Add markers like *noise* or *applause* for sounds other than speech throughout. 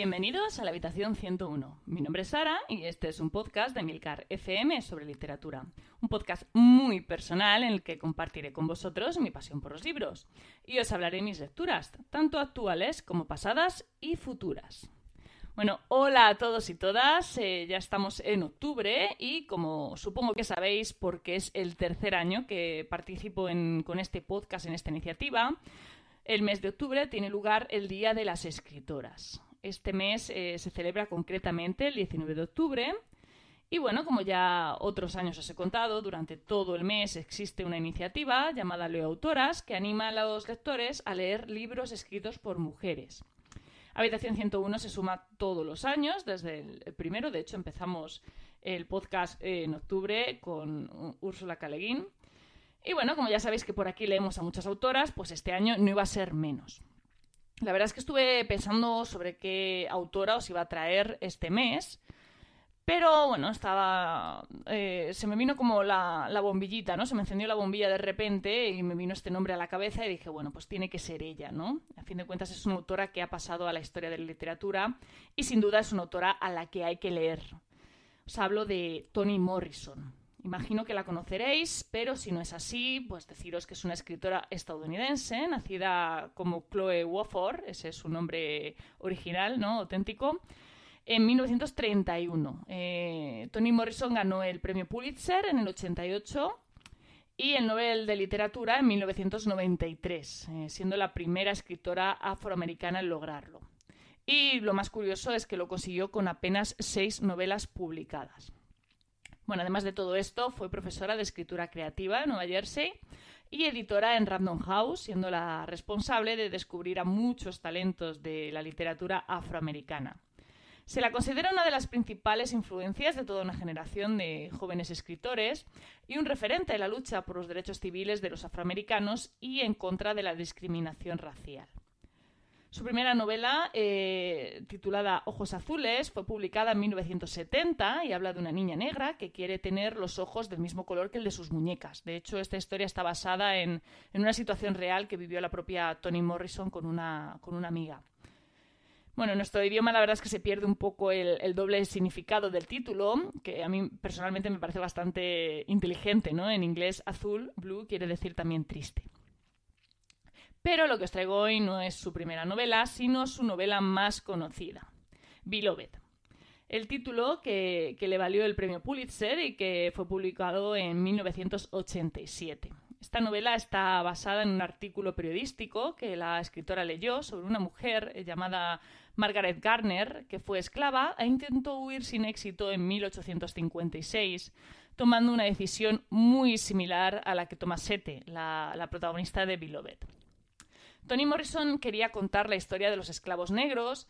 Bienvenidos a la habitación 101. Mi nombre es Sara y este es un podcast de Milcar FM sobre literatura. Un podcast muy personal en el que compartiré con vosotros mi pasión por los libros y os hablaré de mis lecturas, tanto actuales como pasadas y futuras. Bueno, hola a todos y todas. Eh, ya estamos en octubre y como supongo que sabéis, porque es el tercer año que participo con este podcast, en esta iniciativa, el mes de octubre tiene lugar el Día de las Escritoras. Este mes eh, se celebra concretamente el 19 de octubre. Y bueno, como ya otros años os he contado, durante todo el mes existe una iniciativa llamada Leo Autoras que anima a los lectores a leer libros escritos por mujeres. Habitación 101 se suma todos los años, desde el primero. De hecho, empezamos el podcast en octubre con Úrsula Caleguín. Y bueno, como ya sabéis que por aquí leemos a muchas autoras, pues este año no iba a ser menos. La verdad es que estuve pensando sobre qué autora os iba a traer este mes. Pero bueno, estaba. Eh, se me vino como la, la, bombillita, ¿no? Se me encendió la bombilla de repente y me vino este nombre a la cabeza y dije, bueno, pues tiene que ser ella, ¿no? A fin de cuentas es una autora que ha pasado a la historia de la literatura y sin duda es una autora a la que hay que leer. Os hablo de Toni Morrison. Imagino que la conoceréis, pero si no es así, pues deciros que es una escritora estadounidense, nacida como Chloe Wofford, ese es su nombre original, ¿no? Auténtico en 1931. Eh, Toni Morrison ganó el premio Pulitzer en el 88 y el Nobel de Literatura en 1993, eh, siendo la primera escritora afroamericana en lograrlo. Y lo más curioso es que lo consiguió con apenas seis novelas publicadas. Bueno, además de todo esto, fue profesora de escritura creativa en Nueva Jersey y editora en Random House, siendo la responsable de descubrir a muchos talentos de la literatura afroamericana. Se la considera una de las principales influencias de toda una generación de jóvenes escritores y un referente de la lucha por los derechos civiles de los afroamericanos y en contra de la discriminación racial. Su primera novela, eh, titulada Ojos Azules, fue publicada en 1970 y habla de una niña negra que quiere tener los ojos del mismo color que el de sus muñecas. De hecho, esta historia está basada en, una situación real que vivió la propia Toni Morrison con una, con una amiga. Bueno, en nuestro idioma la verdad es que se pierde un poco el, doble significado del título, que a mí personalmente me parece bastante inteligente, ¿no? En inglés azul, blue, quiere decir también triste. Pero lo que os traigo hoy no es su primera novela, sino su novela más conocida, Beloved. El título que, le valió el premio Pulitzer y que fue publicado en 1987. Esta novela está basada en un artículo periodístico que la escritora leyó sobre una mujer llamada Margaret Garner, que fue esclava e intentó huir sin éxito en 1856, tomando una decisión muy similar a la que toma Sete, la, la protagonista de Beloved. Toni Morrison quería contar la historia de los esclavos negros,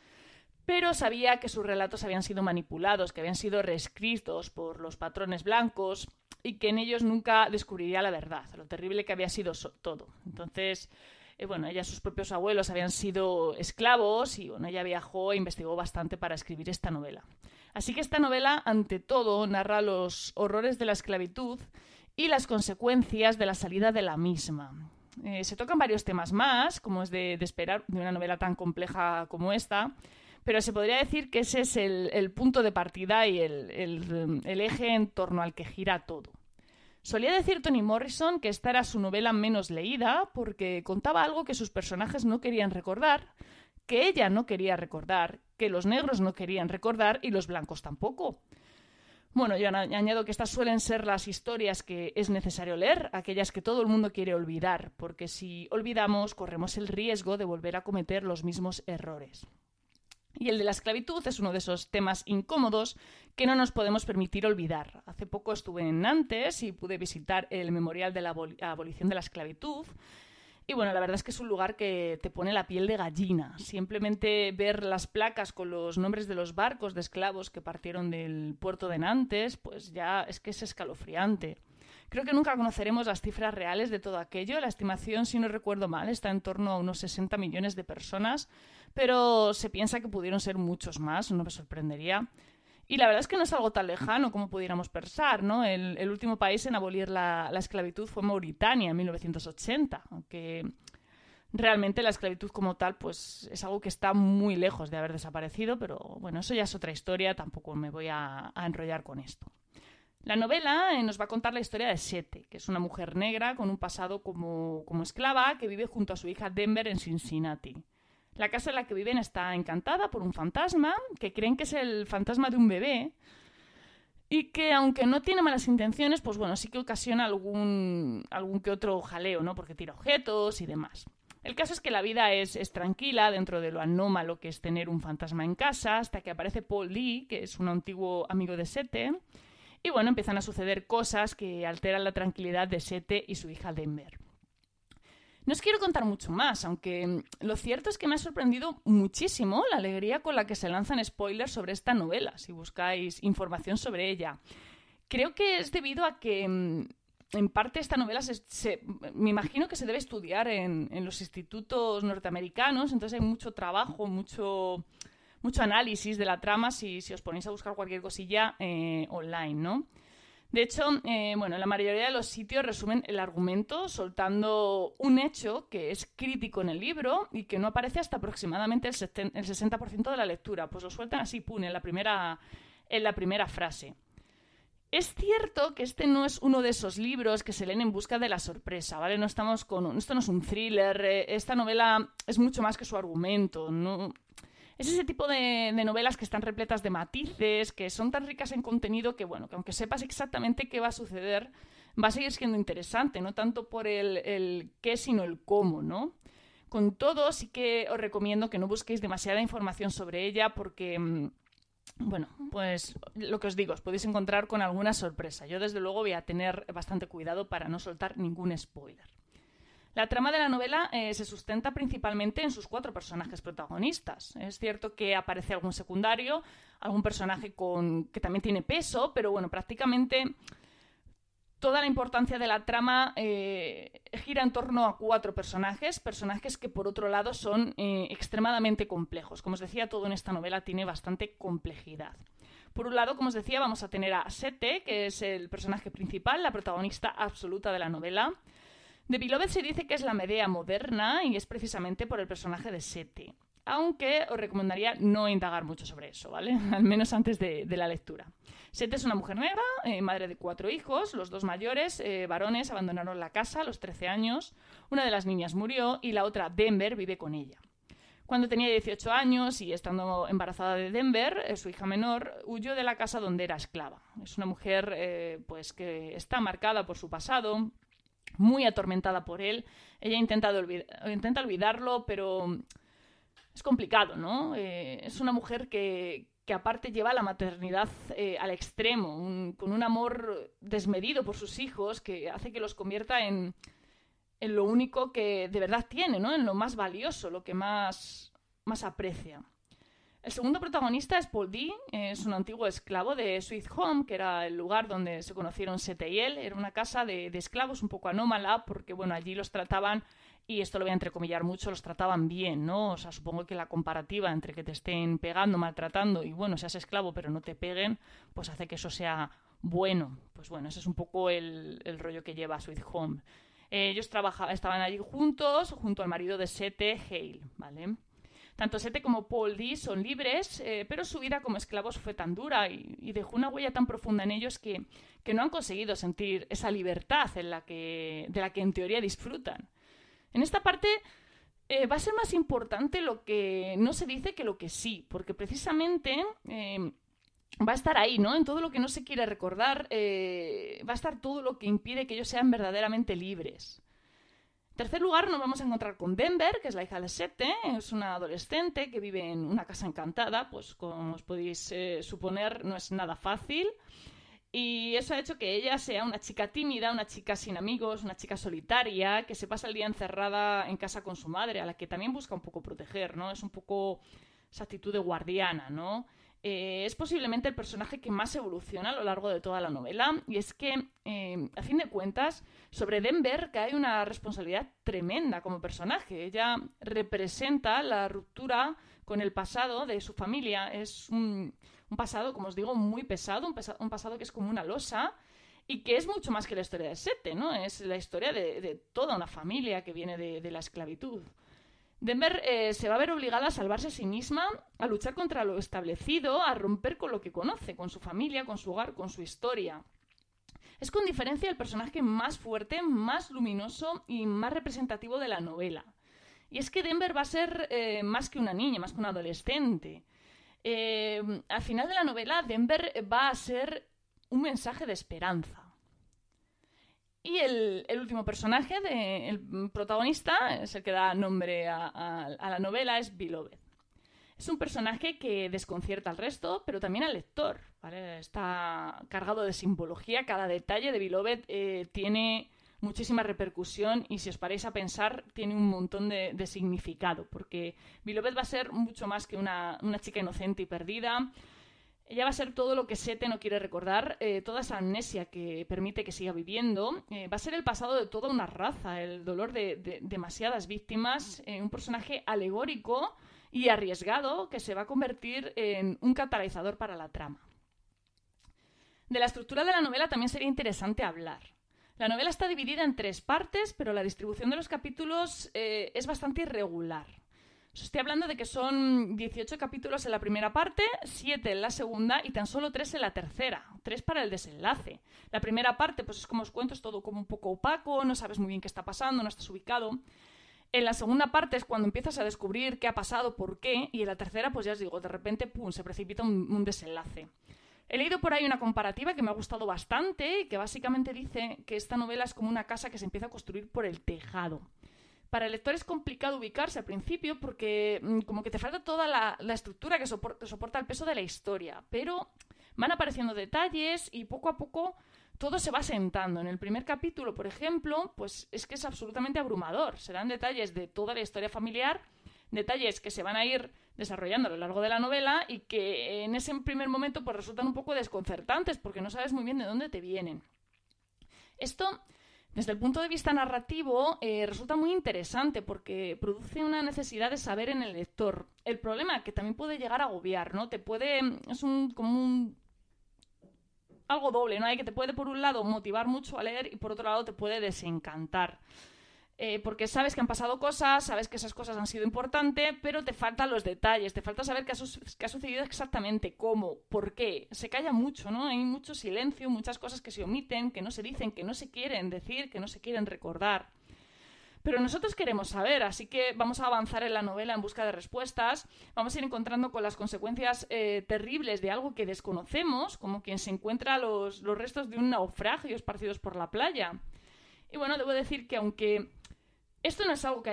pero sabía que sus relatos habían sido manipulados, que habían sido reescritos por los patrones blancos y que en ellos nunca descubriría la verdad, lo terrible que había sido todo. Entonces, eh, bueno, ella, sus propios abuelos habían sido esclavos y bueno, ella viajó e investigó bastante para escribir esta novela. Así que esta novela, ante todo, narra los horrores de la esclavitud y las consecuencias de la salida de la misma. Eh, se tocan varios temas más, como es de, esperar de una novela tan compleja como esta, pero se podría decir que ese es el, punto de partida y el eje en torno al que gira todo. Solía decir Toni Morrison que esta era su novela menos leída porque contaba algo que sus personajes no querían recordar, que ella no quería recordar, que los negros no querían recordar y los blancos tampoco. Bueno, yo añado que estas suelen ser las historias que es necesario leer, aquellas que todo el mundo quiere olvidar, porque si olvidamos corremos el riesgo de volver a cometer los mismos errores. Y el de la esclavitud es uno de esos temas incómodos que no nos podemos permitir olvidar. Hace poco estuve en Nantes y pude visitar el Memorial de la Abolición de la Esclavitud. Y bueno, la verdad es que es un lugar que te pone la piel de gallina. Simplemente ver las placas con los nombres de los barcos de esclavos que partieron del puerto de Nantes, pues ya es que es escalofriante. Creo que nunca conoceremos las cifras reales de todo aquello. La estimación, si no recuerdo mal, está en torno a unos 60 millones de personas, pero se piensa que pudieron ser muchos más, no me sorprendería. Y la verdad es que no es algo tan lejano como pudiéramos pensar, ¿no? El, último país en abolir la, esclavitud fue Mauritania en 1980, aunque realmente la esclavitud como tal, pues es algo que está muy lejos de haber desaparecido, pero bueno, eso ya es otra historia, tampoco me voy a, enrollar con esto. La novela eh, nos va a contar la historia de Sete, que es una mujer negra con un pasado como, como esclava que vive junto a su hija Denver en Cincinnati. La casa en la que viven está encantada por un fantasma, que creen que es el fantasma de un bebé, y que aunque no tiene malas intenciones, pues bueno, sí que ocasiona algún, algún que otro jaleo, ¿no? Porque tira objetos y demás. El caso es que la vida es, tranquila dentro de lo anómalo que es tener un fantasma en casa, hasta que aparece Paul Lee, que es un antiguo amigo de Sete, y bueno, empiezan a suceder cosas que alteran la tranquilidad de Sete y su hija Denver. No os quiero contar mucho más, aunque lo cierto es que me ha sorprendido muchísimo la alegría con la que se lanzan spoilers sobre esta novela, si buscáis información sobre ella. Creo que es debido a que mm, en parte esta novela se, me imagino que se debe estudiar en, los institutos norteamericanos, entonces hay mucho trabajo, mucho, mucho análisis de la trama si, os ponéis a buscar cualquier cosilla eh, online, ¿no? De hecho, eh, bueno, la mayoría de los sitios resumen el argumento soltando un hecho que es crítico en el libro y que no aparece hasta aproximadamente el, el 60% de la lectura. Pues lo sueltan así, pune, en la primera, en la primera frase. Es cierto que este no es uno de esos libros que se leen en busca de la sorpresa, ¿vale? No estamos con esto no es un thriller, eh, esta novela es mucho más que su argumento, no es ese tipo de, novelas que están repletas de matices, que son tan ricas en contenido que bueno, que aunque sepas exactamente qué va a suceder, va a seguir siendo interesante, no tanto por el, el qué, sino el cómo, ¿no? Con todo, sí que os recomiendo que no busquéis demasiada información sobre ella porque mm, bueno, pues lo que os digo, os podéis encontrar con alguna sorpresa. Yo desde luego voy a tener bastante cuidado para no soltar ningún spoiler. La trama de la novela eh, se sustenta principalmente en sus cuatro personajes protagonistas. Es cierto que aparece algún secundario, algún personaje que también tiene peso, pero bueno, prácticamente toda la importancia de la trama eh, gira en torno a cuatro personajes, personajes que por otro lado son eh, extremadamente complejos. Como os decía, todo en esta novela tiene bastante complejidad. Por un lado, como os decía, vamos a tener a Sete, que es el personaje principal, la protagonista absoluta de la novela. De Beloved se dice que es la Medea moderna y es precisamente por el personaje de Sete. Aunque os recomendaría no indagar mucho sobre eso, ¿vale? *laughs* Al menos antes de la lectura. Sete es una mujer negra, eh, madre de cuatro hijos, los dos mayores, eh, varones, abandonaron la casa a los 13 años, una de las niñas murió y la otra, Denver, vive con ella. Cuando tenía 18 años y estando embarazada de Denver, eh, su hija menor huyó de la casa donde era esclava. Es una mujer pues que está marcada por su pasado, muy atormentada por él. Ella intenta, intenta olvidarlo, pero es complicado, ¿no? es una mujer que, que aparte lleva la maternidad eh, al extremo, con un amor desmedido por sus hijos que hace que los convierta en, en lo único que de verdad tiene, ¿no? en lo más valioso, lo que más, más aprecia. El segundo protagonista es Paul D. Es un antiguo esclavo de Sweet Home, que era el lugar donde se conocieron Sete y él. Era una casa de, esclavos un poco anómala, porque bueno, allí los trataban y esto lo voy a entrecomillar mucho, los trataban bien, ¿no? O sea, supongo que la comparativa entre que te estén pegando, maltratando y, bueno, seas esclavo pero no te peguen, pues hace que eso sea bueno. Pues bueno, ese es un poco el, rollo que lleva Sweet Home. ellos trabajaban, estaban allí juntos, junto al marido de Sete, Hale, ¿vale? Tanto Sete como Paul D son libres, eh, pero su vida como esclavos fue tan dura y, dejó una huella tan profunda en ellos que, que, no han conseguido sentir esa libertad en la que, de la que en teoría disfrutan. En esta parte eh, va a ser más importante lo que no se dice que lo que sí, porque precisamente em, va a estar ahí, ¿no? En todo lo que no se quiere recordar, eh, va a estar todo lo que impide que ellos sean verdaderamente libres. Tercer lugar, nos vamos a encontrar con Denver, que es la hija de Sete, es una adolescente que vive en una casa encantada, pues como os podéis eh, suponer, no es nada fácil. Y eso ha hecho que ella sea una chica tímida, una chica sin amigos, una chica solitaria, que se pasa el día encerrada en casa con su madre, a la que también busca un poco proteger, ¿no? Es un poco esa actitud de guardiana, ¿no? Eh, es posiblemente el personaje que más evoluciona a lo largo de toda la novela, y es que, eh, a fin de cuentas, sobre Denver cae una responsabilidad tremenda como personaje. Ella representa la ruptura con el pasado de su familia. Es un pasado, como os digo, muy pesado, un, pasado que es como una losa y que es mucho más que la historia de Sete, ¿no? Es la historia de, toda una familia que viene de, la esclavitud. Denver eh, se va a ver obligada a salvarse a sí misma, a luchar contra lo establecido, a romper con lo que conoce, con su familia, con su hogar, con su historia. Es con diferencia el personaje más fuerte, más luminoso y más representativo de la novela. Y es que Denver va a ser eh, más que una niña, más que una adolescente. Eh, al final de la novela, Denver va a ser un mensaje de esperanza. Y el, último personaje, el protagonista, es el que da nombre a, la novela, es Beloved. Es un personaje que desconcierta al resto, pero también al lector. Está cargado de simbología, cada detalle de Beloved eh, tiene muchísima repercusión y si os paráis a pensar tiene un montón de, significado, porque Beloved va a ser mucho más que una, chica inocente y perdida. Ella va a ser todo lo que Sete no quiere recordar, eh, toda esa amnesia que permite que siga viviendo. Eh, va a ser el pasado de toda una raza, el dolor de, demasiadas víctimas, eh, un personaje alegórico y arriesgado que se va a convertir en un catalizador para la trama. De la estructura de la novela también sería interesante hablar. La novela está dividida en tres partes, pero la distribución de los capítulos es bastante irregular. Estoy hablando de que son 18 capítulos en la primera parte, 7 en la segunda y tan solo 3 en la tercera. 3 para el desenlace. La primera parte, pues es como os cuento, es todo como un poco opaco, no sabes muy bien qué está pasando, no estás ubicado. En la segunda parte es cuando empiezas a descubrir qué ha pasado, por qué, y en la tercera, pues ya os digo, de repente, pum, se precipita un desenlace. He leído por ahí una comparativa que me ha gustado bastante que básicamente dice que esta novela es como una casa que se empieza a construir por el tejado. Para el lector es complicado ubicarse al principio porque mm, como que te falta toda la, estructura que soporta, el peso de la historia, pero van apareciendo detalles y poco a poco todo se va sentando. En el primer capítulo, por ejemplo, pues es que es absolutamente abrumador. Serán detalles de toda la historia familiar, detalles que se van a ir desarrollando a lo largo de la novela y que en ese primer momento pues resultan un poco desconcertantes porque no sabes muy bien de dónde te vienen. Esto, desde el punto de vista narrativo, eh, resulta muy interesante porque produce una necesidad de saber en el lector. El problema que también puede llegar a agobiar, ¿no? Te puede... es un como un algo doble, ¿no? Hay que te puede por un lado motivar mucho a leer y por otro lado te puede desencantar. Eh, porque sabes que han pasado cosas, sabes que esas cosas han sido importantes, pero te faltan los detalles, te falta saber qué ha, sucedido exactamente, cómo, por qué. Se calla mucho, ¿no? Hay mucho silencio, muchas cosas que se omiten, que no se dicen, que no se quieren decir, que no se quieren recordar. Pero nosotros queremos saber, así que vamos a avanzar en la novela en busca de respuestas, vamos a ir encontrando con las consecuencias eh, terribles de algo que desconocemos, como quien se encuentra los, los restos de un naufragio esparcidos por la playa. Y bueno, debo decir que aunque esto no es algo que,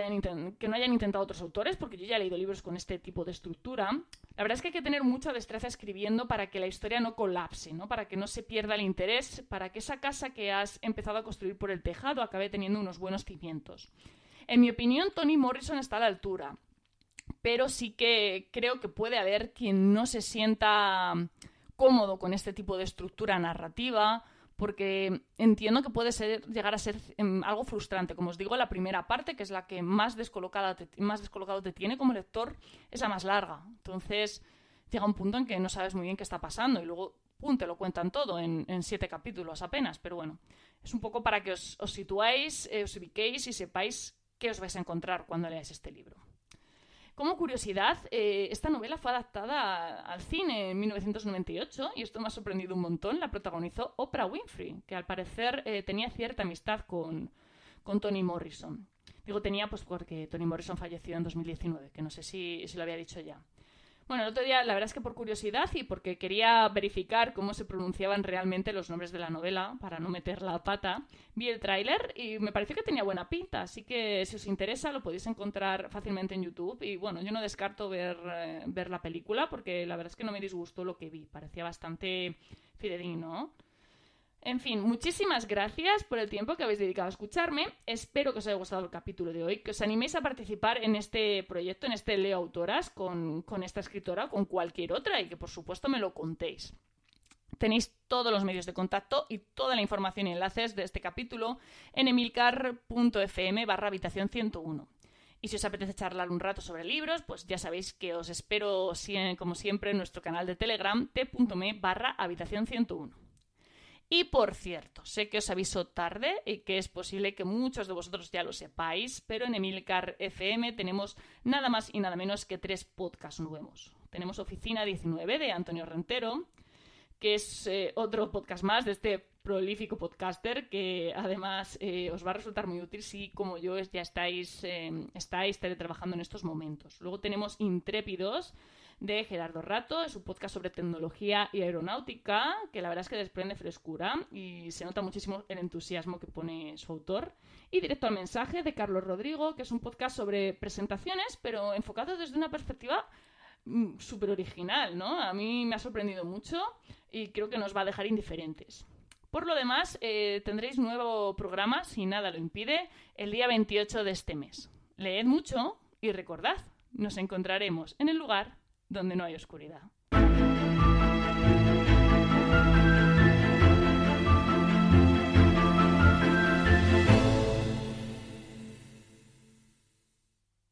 que no hayan intentado otros autores, porque yo ya he leído libros con este tipo de estructura. La verdad es que hay que tener mucha destreza escribiendo para que la historia no colapse, ¿no? para que no se pierda el interés, para que esa casa que has empezado a construir por el tejado acabe teniendo unos buenos cimientos. En mi opinión, Tony Morrison está a la altura, pero sí que creo que puede haber quien no se sienta cómodo con este tipo de estructura narrativa porque entiendo que puede ser, llegar a ser em, algo frustrante. Como os digo, la primera parte, que es la que más, descolocada más descolocado te tiene como lector, es la más larga. Entonces llega un punto en que no sabes muy bien qué está pasando y luego, pum, te lo cuentan todo en, siete capítulos apenas. Pero bueno, es un poco para que os, os situáis, eh, os ubiquéis y sepáis qué os vais a encontrar cuando leáis este libro. Como curiosidad, eh, esta novela fue adaptada al cine en 1998 y esto me ha sorprendido un montón. La protagonizó Oprah Winfrey, que al parecer eh, tenía cierta amistad con, con Toni Morrison. Digo tenía pues porque Toni Morrison falleció en 2019, que no sé si, si lo había dicho ya. Bueno, el otro día, la verdad es que por curiosidad y porque quería verificar cómo se pronunciaban realmente los nombres de la novela, para no meter la pata, vi el tráiler y me pareció que tenía buena pinta, así que si os interesa lo podéis encontrar fácilmente en YouTube. Y bueno, yo no descarto ver, eh, ver la película porque la verdad es que no me disgustó lo que vi, parecía bastante fidedigno. En fin, muchísimas gracias por el tiempo que habéis dedicado a escucharme. Espero que os haya gustado el capítulo de hoy, que os animéis a participar en este proyecto, en este Leo Autoras, con, esta escritora, con cualquier otra, y que por supuesto me lo contéis. Tenéis todos los medios de contacto y toda la información y enlaces de este capítulo en emilcar.fm barra habitación 101. Y si os apetece charlar un rato sobre libros, pues ya sabéis que os espero, como siempre, en nuestro canal de Telegram, t.me barra habitación 101. Y por cierto, sé que os aviso tarde y que es posible que muchos de vosotros ya lo sepáis, pero en Emilcar FM tenemos nada más y nada menos que tres podcasts nuevos. Tenemos Oficina 19 de Antonio Rentero, que es eh, otro podcast más de este prolífico podcaster que además eh, os va a resultar muy útil si como yo ya estáis, eh, estáis teletrabajando en estos momentos. Luego tenemos Intrépidos de Gerardo Rato, es un podcast sobre tecnología y aeronáutica que la verdad es que desprende frescura y se nota muchísimo el entusiasmo que pone su autor. Y Directo al Mensaje de Carlos Rodrigo, que es un podcast sobre presentaciones pero enfocado desde una perspectiva mm, súper original, ¿no? A mí me ha sorprendido mucho y creo que nos va a dejar indiferentes. Por lo demás, eh, tendréis nuevo programa, si nada lo impide, el día 28 de este mes. Leed mucho y recordad, nos encontraremos en el lugar donde no hay oscuridad.